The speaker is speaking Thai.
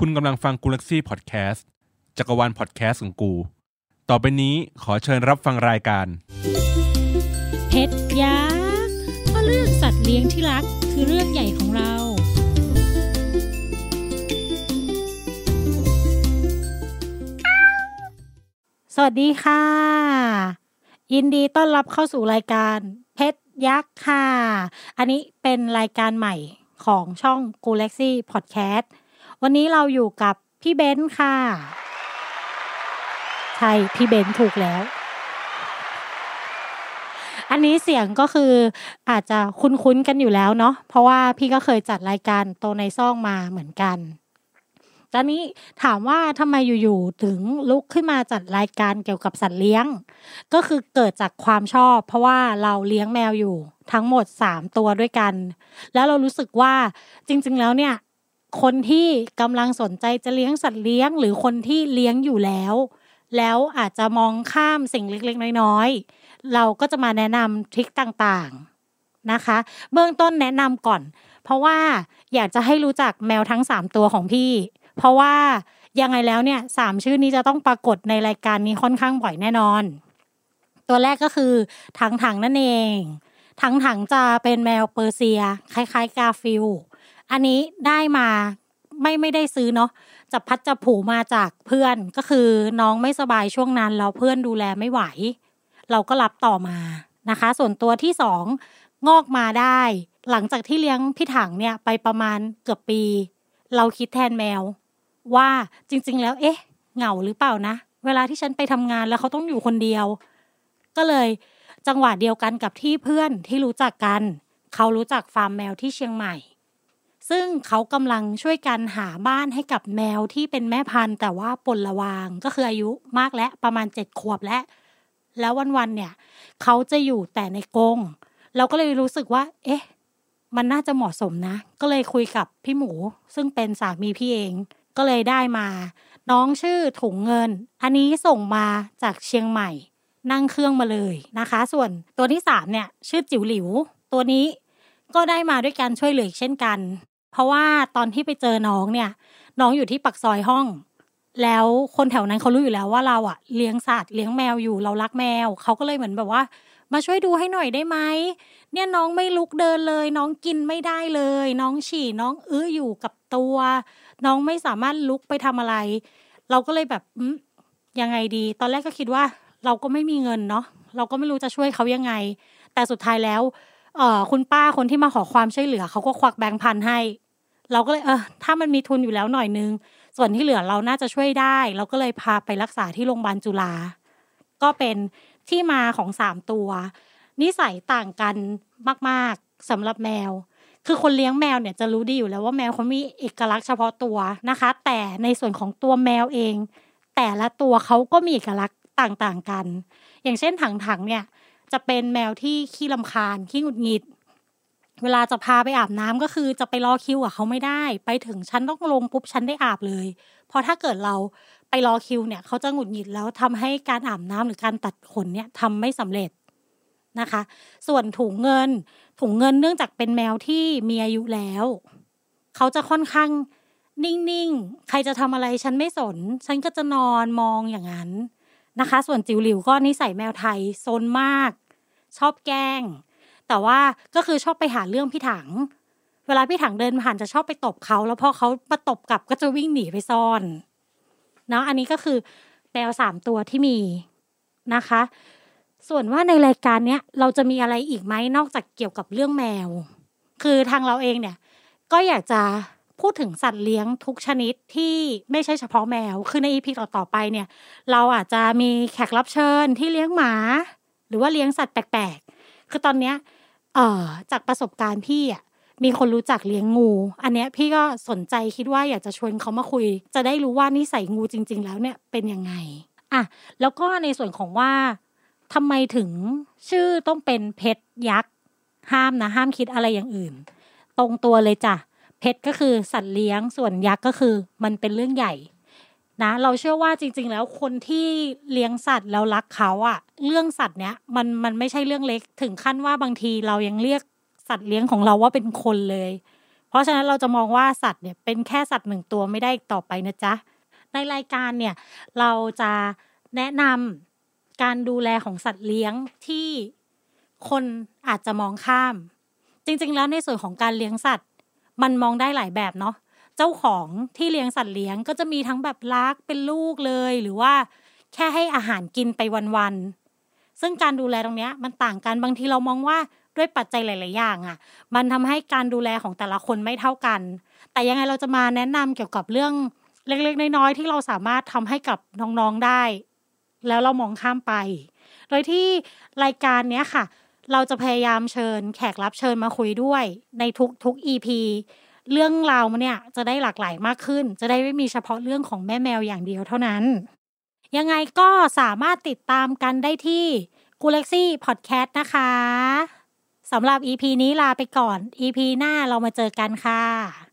คุณกำลังฟังกูลักซี่พอดแคสต์จักรวาลพอดแคสต์ของกู ต่อไปนี้ขอเชิญรับฟังรายการเพชรยักษ์เพราะเรื่องสัตว์เลี้ยงที่รักคือเรื่องใหญ่ของเราสวัสดีค่ะ ยินดีต้อนรับเข้าสู่รายการเพชรยักษ์ค่ะ อันนี้เป็นรายการใหม่ของช่อง g a l a x y Podcast วันนี้เราอยู่กับพี่เบนซ์ค่ะ ใช่ พี่เบนซ์ถูกแล้ว อันนี้เสียงก็คืออาจจะคุ้นๆกันอยู่แล้วเนาะเพราะว่าพี่ก็เคยจัดรายการโตในซ่องมาเหมือนกันตอนนี้ถามว่าทำไมอยู่ๆถึงลุกขึ้นมาจัดรายการเกี่ยวกับสัตว์เลี้ยง ก็คือเกิดจากความชอบ เพราะว่าเราเลี้ยงแมวอยู่ทั้งหมด 3 ตัวด้วยกัน แล้วเรารู้สึกว่าจริง ๆ แล้วเนี่ย คนที่กำลังสนใจจะเลี้ยงสัตว์เลี้ยง หรือคนที่เลี้ยงอยู่แล้ว แล้วอาจจะมองข้ามสิ่งเล็กๆน้อยๆเราก็จะมาแนะนำทริคต่างๆนะคะ เบื้องต้นแนะนำก่อน เพราะว่าอยากจะให้รู้จักแมวทั้ง 3 ตัวของพี่ เพราะว่ายังไงแล้วเนี่ยสามชื่อนี้จะต้องปรากฏในรายการนี้ค่อนข้างบ่อยแน่นอน ตัวแรกก็คือถังถังนั่นเองถังถังจะเป็นแมวเปอร์เซีย คล้ายๆ กาฟิล อันนี้ได้มาไม่ไม่ได้ซื้อเนาะจับพัดจับผูมาจากเพื่อนก็คือน้องไม่สบายช่วงนั้นแล้วเพื่อนดูแลไม่ไหว เราก็รับต่อมานะคะ ส่วนตัวที่สองงอกมาได้ หลังจากที่เลี้ยงพี่ถังเนี่ยไปประมาณเกือบปี เราคิดแทนแมว ว่าจริง ๆ แล้วเอ๊ะ เหงาหรือเปล่านะ เวลาที่ฉันไปทำงานแล้วเขาต้องอยู่คนเดียว ก็เลยจังหวะเดียวกันกับที่เพื่อนที่รู้จักกัน เขารู้จักฟาร์มแมวที่เชียงใหม่ ซึ่งเขากำลังช่วยกันหาบ้านให้กับแมวที่เป็นแม่พันธุ์ แต่ว่าปนละวางก็คืออายุมากและประมาณเจ็ดขวบและ แล้ววันๆเนี่ย เขาจะอยู่แต่ในกรงเราก็เลยรู้สึกว่า เอ๊ะ มันน่าจะเหมาะสมนะ ก็เลยคุยกับพี่หมู ซึ่งเป็นสามีพี่เองก็เลยได้มา น้องชื่อถุงเงิน อันนี้ส่งมาจากเชียงใหม่ นั่งเครื่องมาเลยนะคะ ส่วนตัวที่สามเนี่ย ชื่อจิ๋วหลิว ตัวนี้ก็ได้มาด้วยการช่วยเหลืออีกเช่นกัน เพราะว่าตอนที่ไปเจอน้องเนี่ย น้องอยู่ที่ปักซอยห้อง แล้วคนแถวนั้นเขารู้อยู่แล้วว่าเราอะเลี้ยงสัตว์เลี้ยงแมวอยู่เรารักแมวเขาก็เลยเหมือนแบบว่า มาช่วยดูให้หน่อยได้ไหมเนี่ยน้องไม่ลุกเดินเลย น้องกินไม่ได้เลย น้องฉี่น้องอื้ออยู่กับตัว น้องไม่สามารถลุกไปทำอะไร เราก็เลยแบบยังไงดี ตอนแรกก็คิดว่า เราก็ไม่มีเงินเนาะเราก็ไม่รู้จะช่วยเขายังไง แต่สุดท้ายแล้วเออคุณป้าคนที่มาขอความช่วยเหลือเขาก็ควักแบงค์พันให้ เราก็เลยเออถ้ามันมีทุนอยู่แล้วหน่อยนึง ส่วนที่เหลือเราน่าจะช่วยได้ เราก็เลยพาไปรักษาที่โรงพยาบาลจุฬาก็เป็นที่มาของสามตัว นิสัยต่างกันมาก ๆสำหรับแมว คือคนเลี้ยงแมวเนี่ยจะรู้ดีอยู่แล้วว่าแมวเขามีเอกลักษณ์เฉพาะตัวนะคะ แต่ในส่วนของตัวแมวเอง แต่ละตัวเขาก็มีเอกลักษณ์ต่างๆกัน อย่างเช่นถังๆเนี่ยจะเป็นแมวที่ขี้ลำคาญขี้หงุดหงิด เวลาจะพาไปอาบน้ำก็คือจะไปรอคิวกับเขาไม่ได้ ไปถึงฉันต้องลงปุ๊บฉันได้อาบเลย เพราะถ้าเกิดเราไปรอคิวเนี่ยเขาจะหงุดหงิดแล้วทำให้การอาบน้ำหรือการตัดขนเนี่ยทำไม่สำเร็จนะคะ ส่วนถุงเงิน ถุงเงินเนื่องจากเป็นแมวที่มีอายุแล้วเขาจะค่อนข้างนิ่งๆ ใครจะทำอะไรฉันไม่สน ฉันก็จะนอนมองอย่างนั้นนะคะ ส่วนจิ๋วหลิวก็นิสัยแมวไทยโซนมาก ชอบแกล้ง แต่ว่าก็คือชอบไปหาเรื่องพี่ถัง เวลาพี่ถังเดินผ่านจะชอบไปตบเขาแล้วพอเขามาตบกลับก็จะวิ่งหนีไปซ่อนเนาะอันนี้ก็คือแมวสามตัวที่มีนะคะ ส่วนว่าในรายการเนี้ยเราจะมีอะไรอีกไหมนอกจากเกี่ยวกับเรื่องแมว คือทางเราเองเนี่ย ก็อยากจะพูดถึงสัตว์เลี้ยงทุกชนิดที่ไม่ใช่เฉพาะแมว คือในอีพีต่อๆไปเนี่ย เราอาจจะมีแขกรับเชิญที่เลี้ยงหมา หรือว่าเลี้ยงสัตว์แปลกๆ คือตอนเนี้ย เอ่อจากประสบการณ์พี่อะมีคนรู้จักเลี้ยงงู อันเนี้ยพี่ก็สนใจคิดว่าอยากจะชวนเขามาคุย จะได้รู้ว่านิสัยงูจริง ๆ แล้วเนี่ยเป็นยังไงอะแล้วก็ในส่วนของว่าทำไมถึงชื่อต้องเป็นเพชรยักษ์ห้ามนะห้ามคิดอะไรอย่างอื่น ตรงตัวเลยจ้ะเพชรก็คือสัตว์เลี้ยงส่วนยักษ์ก็คือ มันเป็นเรื่องใหญ่ นะเราเชื่อว่าจริง ๆ แล้วคนที่เลี้ยงสัตว์แล้วรักเขาอะเรื่องสัตว์เนี้ยมันมันไม่ใช่เรื่องเล็กถึงขั้นว่าบางทีเรายังเรียกสัตว์เลี้ยงของเราว่าเป็นคนเลย เพราะฉะนั้นเราจะมองว่าสัตว์เนี่ยเป็นแค่สัตว์หนึ่งตัวไม่ได้ต่อไปนะจ๊ะในรายการเนี่ยเราจะแนะนำการดูแลของสัตว์เลี้ยงที่คนอาจจะมองข้าม จริง ๆ แล้วในส่วนของการเลี้ยงสัตว์ มันมองได้หลายแบบเนาะ เจ้าของที่เลี้ยงสัตว์เลี้ยงก็จะมีทั้งแบบรักเป็นลูกเลย หรือว่าแค่ให้อาหารกินไปวันๆซึ่งการดูแลตรงนี้มันต่างกันบางทีเรามองว่าด้วยปัจจัยหลาย ๆ อย่างอะ่ะ มันทำให้การดูแลของแต่ละคนไม่เท่ากัน แต่ยังไงเราจะมาแนะนำเกี่ยวกับเรื่องเล็ก ๆ น้อย ๆ ที่เราสามารถทำให้กับน้อง ๆ ได้ แล้วเรามองข้ามไป โดยที่รายการเนี้ยค่ะ เราจะพยายามเชิญแขกรับเชิญมาคุยด้วยในทุกทุก EP เรื่องราวมันเนี่ยจะได้หลากหลายมากขึ้น จะได้ไม่มีเฉพาะเรื่องของแม่แมวอย่างเดียวเท่านั้น ยังไงก็สามารถติดตามกันได้ที่กูเล็กซี่พอดแคสต์นะคะสำหรับ EP นี้ลาไปก่อน EP หน้าเรามาเจอกันค่ะ